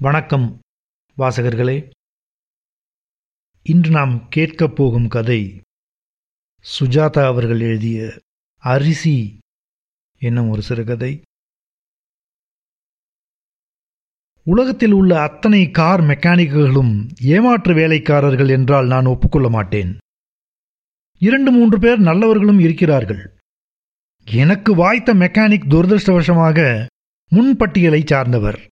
வணக்கம் வாசகர்களே. இன்று நாம் கேட்கப் போகும் கதை சுஜாதா அவர்கள் எழுதிய அரிசி என்னும் ஒரு சிறுகதை. உலகத்தில் உள்ள அத்தனை கார் மெக்கானிக்குகளும் ஏமாற்று வேலைக்காரர்கள் என்றால் நான் ஒப்புக்கொள்ள மாட்டேன். இரண்டு மூன்று பேர் நல்லவர்களும் இருக்கிறார்கள். எனக்கு வாய்த்த மெக்கானிக் துரதிருஷ்டவசமாக முன்பட்டியலை சார்ந்தவர்.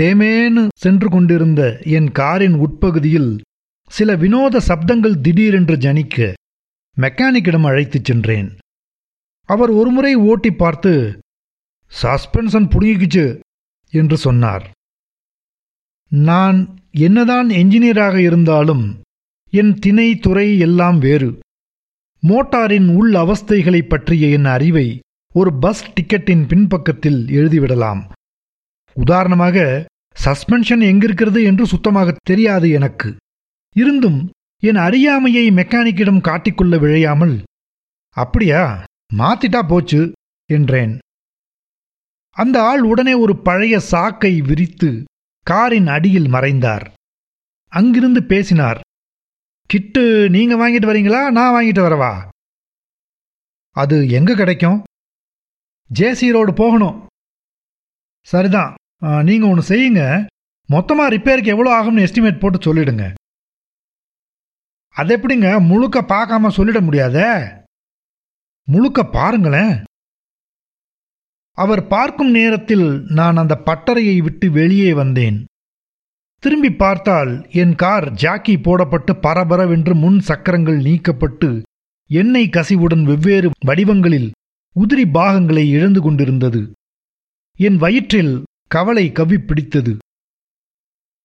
தேமேனு சென்று கொண்டிருந்த என் காரின் உட்பகுதியில் சில வினோத சப்தங்கள் திடீரென்று ஜனிக்க மெக்கானிக்கிடம் அழைத்துச் சென்றேன். அவர் ஒருமுறை ஓட்டி பார்த்து சஸ்பென்ஷன் புடுங்கிக்குச்சு என்று சொன்னார். நான் என்னதான் என்ஜினியராக இருந்தாலும் என் திணை துறை எல்லாம் வேறு. மோட்டாரின் உள் அவஸ்தைகளைப் பற்றிய என் அறிவை ஒரு பஸ் டிக்கெட்டின் பின்பக்கத்தில் எழுதிவிடலாம். உதாரணமாக சஸ்பென்ஷன் எங்கிருக்கிறது என்று சுத்தமாக தெரியாது எனக்கு. இருந்தும் என் அறியாமையை மெக்கானிக்கிடம் காட்டிக்கொள்ள விழையாமல் அப்படியா மாத்திட்டா போச்சு என்றேன். அந்த ஆள் உடனே ஒரு பழைய சாக்கை விரித்து காரின் அடியில் மறைந்தார். அங்கிருந்து பேசினார் கிட்டு நீங்க வாங்கிட்டு வரீங்களா நான் வாங்கிட்டு வரவா? அது எங்க கிடைக்கும்? ஜேசி ரோடு போகணும். சரிதான் நீங்கள் நீங்க ஒன்று செய்யுங்க. மொத்தமாக ரிப்பேருக்கு எவ்வளோ ஆகும்னு எஸ்டிமேட் போட்டு சொல்லிடுங்க. அது எப்படிங்க முழுக்க பார்க்காம சொல்லிட முடியாதே? முழுக்க பாருங்களேன். அவர் பார்க்கும் நேரத்தில் நான் அந்த பட்டறையை விட்டு வெளியே வந்தேன். திரும்பி பார்த்தால் என் கார் ஜாக்கி போடப்பட்டு பரபரவென்று முன் சக்கரங்கள் நீக்கப்பட்டு எண்ணெய் கசிவுடன் வெவ்வேறு வடிவங்களில் உதிரி பாகங்களை இழந்து கொண்டிருந்தது. என் வயிற்றில் கவலை கவி பிடித்தது.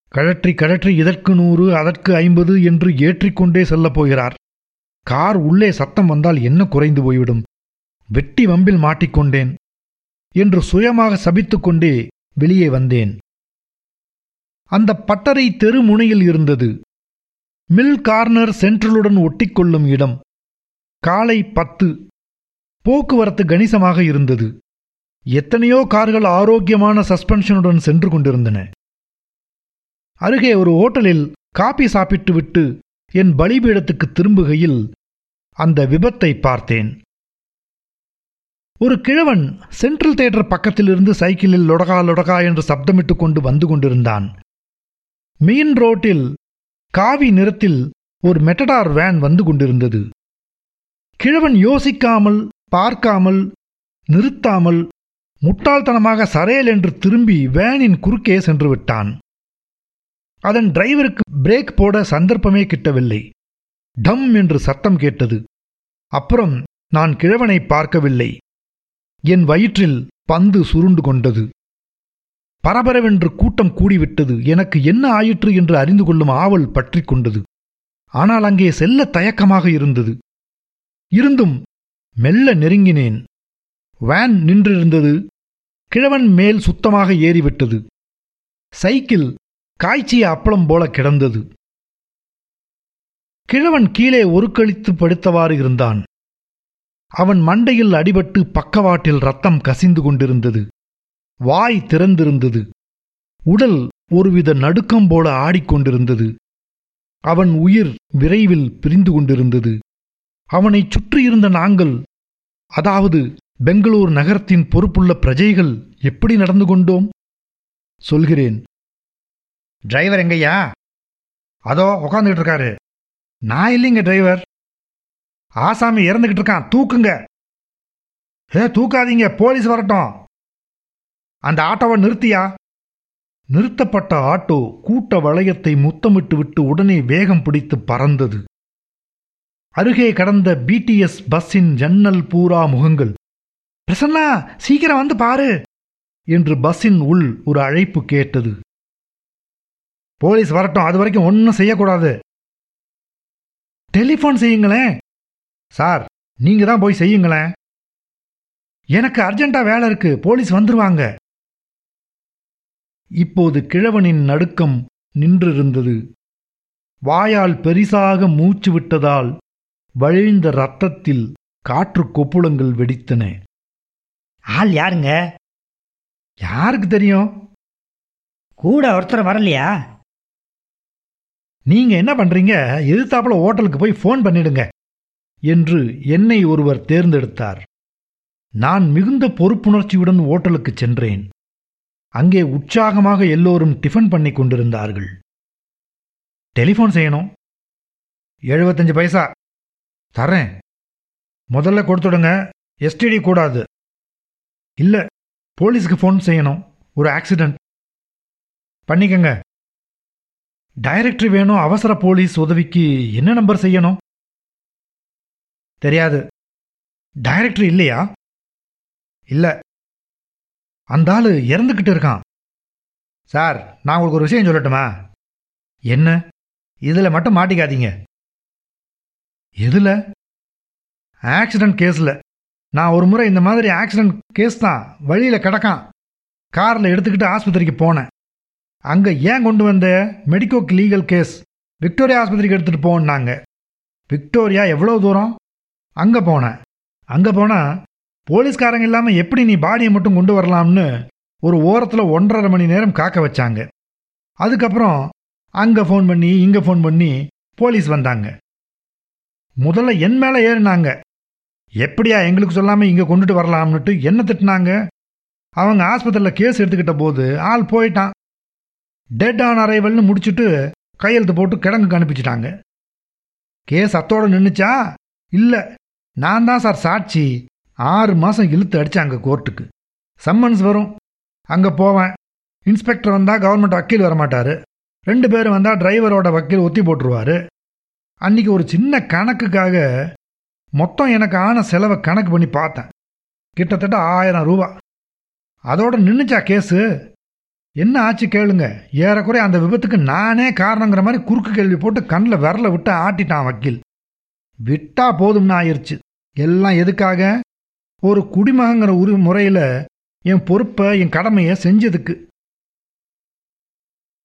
கழற்றி கழற்றி இதற்கு நூறு அதற்கு ஐம்பது என்று ஏற்றிக்கொண்டே செல்லப் போகிறார். கார் உள்ளே சத்தம் வந்தால் என்ன குறைந்து போய்விடும். வெட்டி வம்பில் மாட்டிக்கொண்டேன் என்று சுயமாக சபித்துக்கொண்டே வெளியே வந்தேன். அந்த பட்டறை தெரு முனையில் இருந்தது. மில் கார்னர் சென்ட்ரலுடன் ஒட்டிக்கொள்ளும் இடம். காலை பத்து. போக்குவரத்து கணிசமாக இருந்தது. எத்தனையோ கார்கள் ஆரோக்கியமான சஸ்பென்ஷனுடன் சென்று கொண்டிருந்தன. அருகே ஒரு ஓட்டலில் காபி சாப்பிட்டு விட்டு என் பலிபீடத்துக்கு திரும்புகையில் அந்த விபத்தை பார்த்தேன். ஒரு கிழவன் சென்ட்ரல் தேட்டர் பக்கத்திலிருந்து சைக்கிளில் லொடகா லொடகா என்று சப்தமிட்டு கொண்டு வந்து கொண்டிருந்தான். மெயின் ரோட்டில் காவி நிறத்தில் ஒரு மெட்டடார் வேன் வந்து கொண்டிருந்தது. கிழவன் யோசிக்காமல் பார்க்காமல் நிறுத்தாமல் முட்டாள்தனமாக சரேல் என்று திரும்பி வேனின் குறுக்கே சென்று விட்டான். அதன் டிரைவருக்கு பிரேக் போட சந்தர்ப்பமே கிட்டவில்லை. டம் என்று சத்தம் கேட்டது. அப்புறம் நான் கிழவனை பார்க்கவில்லை. என் வயிற்றில் பந்து சுருண்டு கொண்டது. பரபரவென்று கூட்டம் கூடிவிட்டது. எனக்கு என்ன ஆயிற்று என்று அறிந்து கொள்ளும் ஆவல் பற்றி கொண்டது. ஆனால் அங்கே செல்ல தயக்கமாக இருந்தது. இருந்தும் மெல்ல நெருங்கினேன். வேன் நின்றிருந்தது. கிழவன் மேல் சுத்தமாக ஏறிவிட்டது. சைக்கிள் காய்ச்சிய அப்பளம் போல கிடந்தது. கிழவன் கீழே ஒருக்களித்து படுத்தவாறு இருந்தான். அவன் மண்டையில் அடிபட்டு பக்கவாட்டில் ரத்தம் கசிந்து கொண்டிருந்தது. வாய் திறந்திருந்தது. உடல் ஒருவித நடுக்கம் போல ஆடிக்கொண்டிருந்தது அவன் உயிர் விரைவில் பிரிந்து கொண்டிருந்தது. அவனைச் சுற்றியிருந்த நாங்கள் அதாவது பெங்களூர் நகரத்தின் பொறுப்புள்ள பிரஜைகள் எப்படி நடந்து கொண்டோம்? சொல்கிறேன். டிரைவர் எங்கய்யா? அதோ உக்காந்துக்கிட்டு இருக்காரு நான் இல்லைங்க டிரைவர். ஆசாமி இறந்துகிட்டு இருக்கான் தூக்குங்க. ஏ தூக்காதீங்க போலீஸ் வரட்டும். அந்த ஆட்டோவை நிறுத்தியா? நிறுத்தப்பட்ட ஆட்டோ கூட்ட வளையத்தை முத்தமிட்டு விட்டு உடனே வேகம் பிடித்து பறந்தது. அருகே கடந்த பிடிஎஸ் பஸ்ஸின் ஜன்னல் பூரா முகங்கள். பிரசன்னா சீக்கிரம் வந்து பாரு என்று பஸ்ஸின் உள் ஒரு அழைப்பு கேட்டது. போலீஸ் வரட்டும் அது வரைக்கும் ஒன்றும் செய்யக்கூடாது. டெலிஃபோன் செய்யுங்களேன். சார் நீங்க தான் போய் செய்யுங்களேன். எனக்கு அர்ஜென்ட்டா வேலை இருக்கு போலீஸ் வந்துருவாங்க. இப்போது கிழவனின் நடுக்கம் நின்றிருந்தது. வாயால் பெரிசாக மூச்சு விட்டதால் வழிந்த ரத்தத்தில் காற்று கொப்புளங்கள் வெடித்தன. ஆள் யாருங்க? யாருக்கு தெரியும்? கூட ஒருத்தர் வரலையா? நீங்க என்ன பண்றீங்க? எதிர்த்தாப்புல ஹோட்டலுக்கு போய் ஃபோன் பண்ணிடுங்க என்று என்னை ஒருவர் தேர்ந்தெடுத்தார். நான் மிகுந்த பொறுப்புணர்ச்சியுடன் ஓட்டலுக்கு சென்றேன். அங்கே உற்சாகமாக எல்லோரும் டிஃபன் பண்ணி கொண்டிருந்தார்கள். டெலிஃபோன் செய்யணும். எழுபத்தஞ்சு பைசா. தரேன் முதல்ல கொடுத்துடுங்க. எஸ்டிடி கூடாது. இல்ல போலீஸ்க்கு ஃபோன் செய்யணும். ஒரு ஆக்சிடென்ட் பண்ணிக்கங்க. டைரக்டரி வேணும் அவசர போலீஸ் உதவிக்கு என்ன நம்பர் செய்யணும்? தெரியாது. டைரக்டர் இல்லையா? இல்ல. அந்த ஆள் இறந்துக்கிட்டு இருக்கான். சார் நான் உங்களுக்கு ஒரு விஷயம் சொல்லட்டுமா? என்ன? இதில் மட்டும் மாட்டிக்காதீங்க. எதில்? ஆக்சிடென்ட் கேஸில் நான் ஒரு முறை இந்த மாதிரி ஆக்சிடென்ட் கேஸ் தான் வழியில் கிடக்கான். காரில் எடுத்துக்கிட்டு ஆஸ்பத்திரிக்கு போனேன். அங்கே ஏன் கொண்டு வந்த? மெடிக்கோக் லீகல் கேஸ் விக்டோரியா ஆஸ்பத்திரிக்கு எடுத்துகிட்டு போனாங்க விக்டோரியா எவ்வளோ தூரம்? அங்கே போனேன். அங்கே போனால் போலீஸ்காரங்க இல்லாமல் எப்படி நீ பாடியை மட்டும் கொண்டு வரலாம்னு ஒரு ஓரத்தில் ஒன்றரை மணி நேரம் காக்க வச்சாங்க. அதுக்கப்புறம் அங்கே ஃபோன் பண்ணி இங்கே ஃபோன் பண்ணி போலீஸ் வந்தாங்க. முதல்ல என் மேலே ஏறினாங்க. எப்படியா எங்களுக்கு சொல்லாமல் இங்கே கொண்டுட்டு வரலாம்னுட்டு என்ன திட்டினாங்க? அவங்க ஆஸ்பத்திரியில் கேஸ் எடுத்துக்கிட்ட போது ஆள் போயிட்டான். டெட் ஆன் அரைவல்னு முடிச்சுட்டு கையெழுத்து போட்டு கிடங்குக்கு அனுப்பிச்சிட்டாங்க. கேஸ் அத்தோடு நின்றுச்சா இல்லை. நான் தான் சார் சாட்சி. ஆறு மாதம் இழுத்து அடித்தாங்க கோர்ட்டுக்கு. சம்மன்ஸ் வரும். அங்கே போவேன். இன்ஸ்பெக்டர் வந்தால் கவர்மெண்ட் வக்கீல் வரமாட்டார். ரெண்டு பேரும் வந்தால் டிரைவரோட வக்கீல் ஒத்தி போட்டுருவாரு. அன்றைக்கி ஒரு சின்ன கணக்குக்காக மொத்தம் எனக்கு ஆன செலவை கணக்கு பண்ணி பார்த்தேன். கிட்டத்தட்ட ஆயிரம் ரூபா. அதோட நின்றுச்சா கேஸு? என்ன ஆச்சு கேளுங்க. ஏறக்குறைய அந்த விபத்துக்கு நானே காரணங்கிற மாதிரி குறுக்கு கேள்வி போட்டு கண்ணில் விரல விட்டு ஆட்டிட்டான் வக்கீல். விட்டா போதும்னு ஆயிடுச்சு எல்லாம் எதுக்காக? ஒரு குடிமகங்கிற உரி முறையில் என் பொறுப்பை என் கடமையை செஞ்சதுக்கு.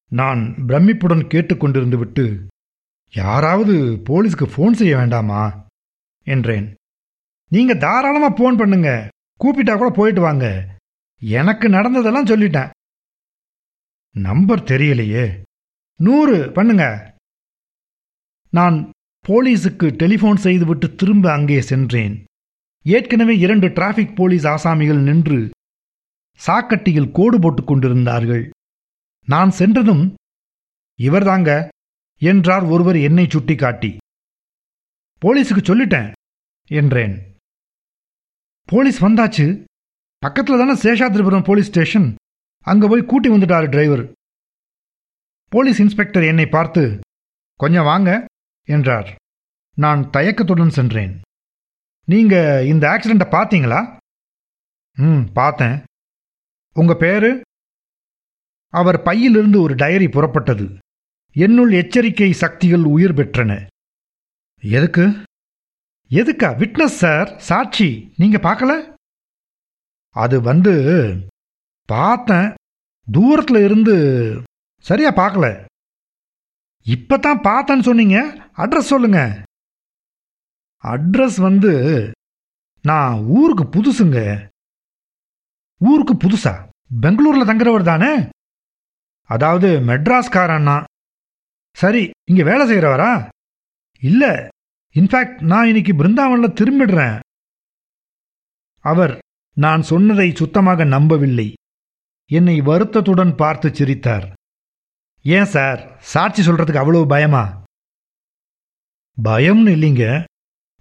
நான் பிரமிப்புடன் கேட்டுக்கொண்டிருந்து விட்டு யாராவது போலீஸ்க்கு ஃபோன் செய்ய வேண்டாமா? என்றேன். நீங்க தாராளமா போன் பண்ணுங்க. கூப்பிட்டா கூட போயிட்டு வாங்க. எனக்கு நடந்ததெல்லாம் சொல்லிட்டேன். நம்பர் தெரியலையே. நூறு பண்ணுங்க. நான் போலீஸுக்கு டெலிஃபோன் செய்துவிட்டு திரும்ப அங்கே சென்றேன். ஏற்கனவே இரண்டு டிராஃபிக் போலீஸ் ஆசாமிகள் நின்று சாக்கட்டியில் கோடு போட்டுக் கொண்டிருந்தார்கள். நான் சென்றதும் இவர்தாங்க என்றார் ஒருவர் என்னை சுட்டிக்காட்டி. போலீஸுக்கு சொல்லிட்டேன் என்றேன். போலீஸ் வந்தாச்சு. பக்கத்தில் தானே சேஷாத்ரிபுரம் போலீஸ் ஸ்டேஷன்? அங்கே போய் கூட்டி வந்துட்டாரு டிரைவர். போலீஸ் இன்ஸ்பெக்டர் என்னை பார்த்து கொஞ்சம் வாங்க என்றார். நான் தயக்கத்துடன் சென்றேன். நீங்க இந்த ஆக்சிடெண்ட்டை பார்த்தீங்களா? ம் பார்த்தேன். உங்க பேரு? அவர் பையிலிருந்து ஒரு டயரி புறப்பட்டது. என்னுள் எச்சரிக்கை சக்திகள் உயிர் பெற்றன. எதுக்கு? எதுக்கா விட்னஸ் சார்? சாட்சி. நீங்க பார்க்கல? அது வந்து பார்த்தேன். தூரத்துல இருந்து சரியா பார்க்கல. இப்பதான் பார்த்தேன்னு சொன்னீங்க. அட்ரஸ் சொல்லுங்க. அட்ரஸ் வந்து நான் ஊருக்கு புதுசுங்க. ஊருக்கு புதுசா? பெங்களூர்ல தங்குறவர் தானே? அதாவது மெட்ராஸ்காரண்ணா சரி இங்க வேலை செய்யறவரா இல்ல இன்ஃபேக்ட் நான் இன்னைக்கு பிருந்தாவனில் திரும்பிடுறேன். அவர் நான் சொன்னதை சுத்தமாக நம்பவில்லை. என்னை வருத்தத்துடன் பார்த்து சிரித்தார். ஏன் சார்? சாட்சி சொல்றதுக்கு அவ்வளவு பயமா? பயம்னு இல்லைங்க.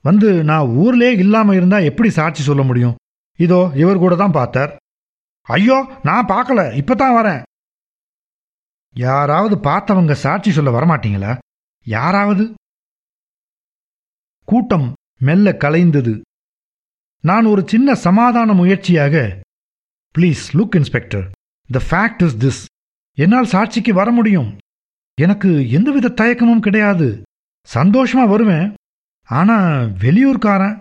வந்து நான் ஊர்லே இல்லாம இருந்தா எப்படி சாட்சி சொல்ல முடியும்? இதோ இவர் கூட தான் பார்த்தார். ஐயோ நான் பார்க்கல. இப்பதான் வரேன். யாராவது பார்த்தவங்க சாட்சி சொல்ல வரமாட்டீங்களா? யாராவது? கூட்டம் மெல்ல கலைந்தது. நான் ஒரு சின்ன சமாதான முயற்சியாக please look inspector the fact is this என்னால் சாட்சிக்கு வர முடியும். எனக்கு எந்தவித தயக்கமும் கிடையாது. சந்தோஷமா வருவேன். ஆனா வெளியூர்காரன்.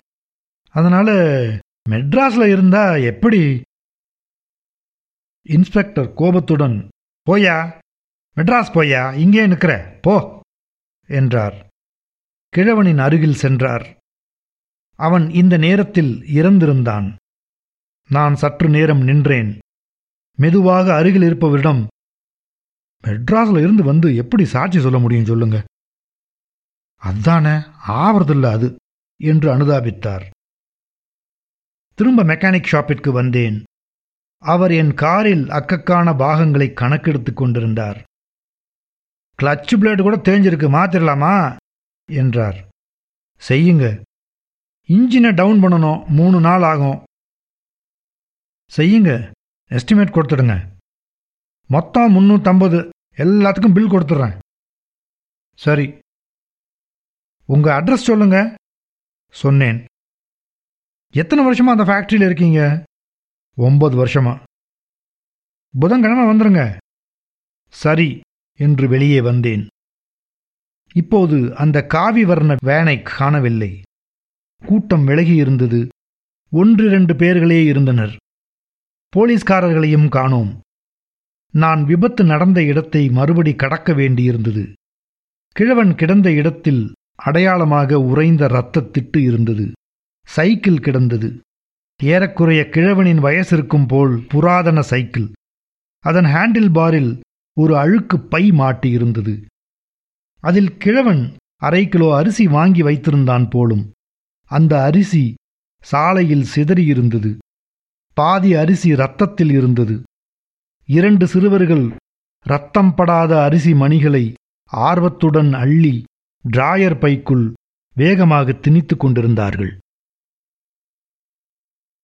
அதனால மெட்ராஸ்ல இருந்தா எப்படி? இன்ஸ்பெக்டர் கோபத்துடன் போயா மெட்ராஸ் போயா இங்கே நிற்கிற போ. என்றார். கிழவனின் அருகில் சென்றார். அவன் இந்த நேரத்தில் இறந்திருந்தான். நான் சற்று நேரம் நின்றேன். மெதுவாக அருகில் இருப்பவரிடம் மெட்ராஸில் இருந்து வந்து எப்படி சாட்சி சொல்ல முடியும் சொல்லுங்க. அதானே ஆவறதில்ல அது என்று அனுதாபித்தார். திரும்ப மெக்கானிக் ஷாப்பிற்கு வந்தேன். அவர் என் காரில் அக்கக்கான பாகங்களை கணக்கெடுத்துக் கொண்டிருந்தார். கிளட்ச் பிளேடு கூட தேஞ்சிருக்கு மாத்திரலாமா? என்றார். செய்யுங்க. இன்ஜினை டவுன் பண்ணணும். மூணு நாள் ஆகும். செய்யுங்க. எஸ்டிமேட் கொடுத்துடுங்க. மொத்தம் முந்நூற்றம்பது எல்லாத்துக்கும் பில் கொடுத்துட்றேன். சரி. உங்கள் அட்ரஸ் சொல்லுங்க. சொன்னேன். எத்தனை வருஷமாக அந்த ஃபேக்ட்ரியில் இருக்கீங்க? ஒன்பது வருஷமா. புதன்கிழமை வந்துருங்க. சரி என்று வெளியே வந்தேன். இப்போது அந்த காவி வர்ண வேனை காணவில்லை. கூட்டம் விலகி இருந்தது ஒன்றிரண்டு பேர்களே இருந்தனர். போலீஸ்காரர்களையும் காணோம். நான் விபத்து நடந்த இடத்தை மறுபடி கடக்க வேண்டியிருந்தது. கிழவன் கிடந்த இடத்தில் அடையாளமாக உறைந்த இரத்தத் திட்டு இருந்தது. சைக்கிள் கிடந்தது. ஏறக்குறைய கிழவனின் வயசிருக்கும் போல் புராதன சைக்கிள். அதன் ஹேண்டில் பாரில் ஒரு அழுக்கு பை மாட்டியிருந்தது. அதில் கிழவன் அரை கிலோ அரிசி வாங்கி வைத்திருந்தான் போலும். அந்த அரிசி சாலையில் சிதறியிருந்தது. பாதி அரிசி ரத்தத்தில் இருந்தது. இரண்டு சிறுவர்கள் ரத்தம் படாத அரிசி மணிகளை ஆர்வத்துடன் அள்ளி டிராயர் பைக்குள் வேகமாக திணித்துக் கொண்டிருந்தார்கள்.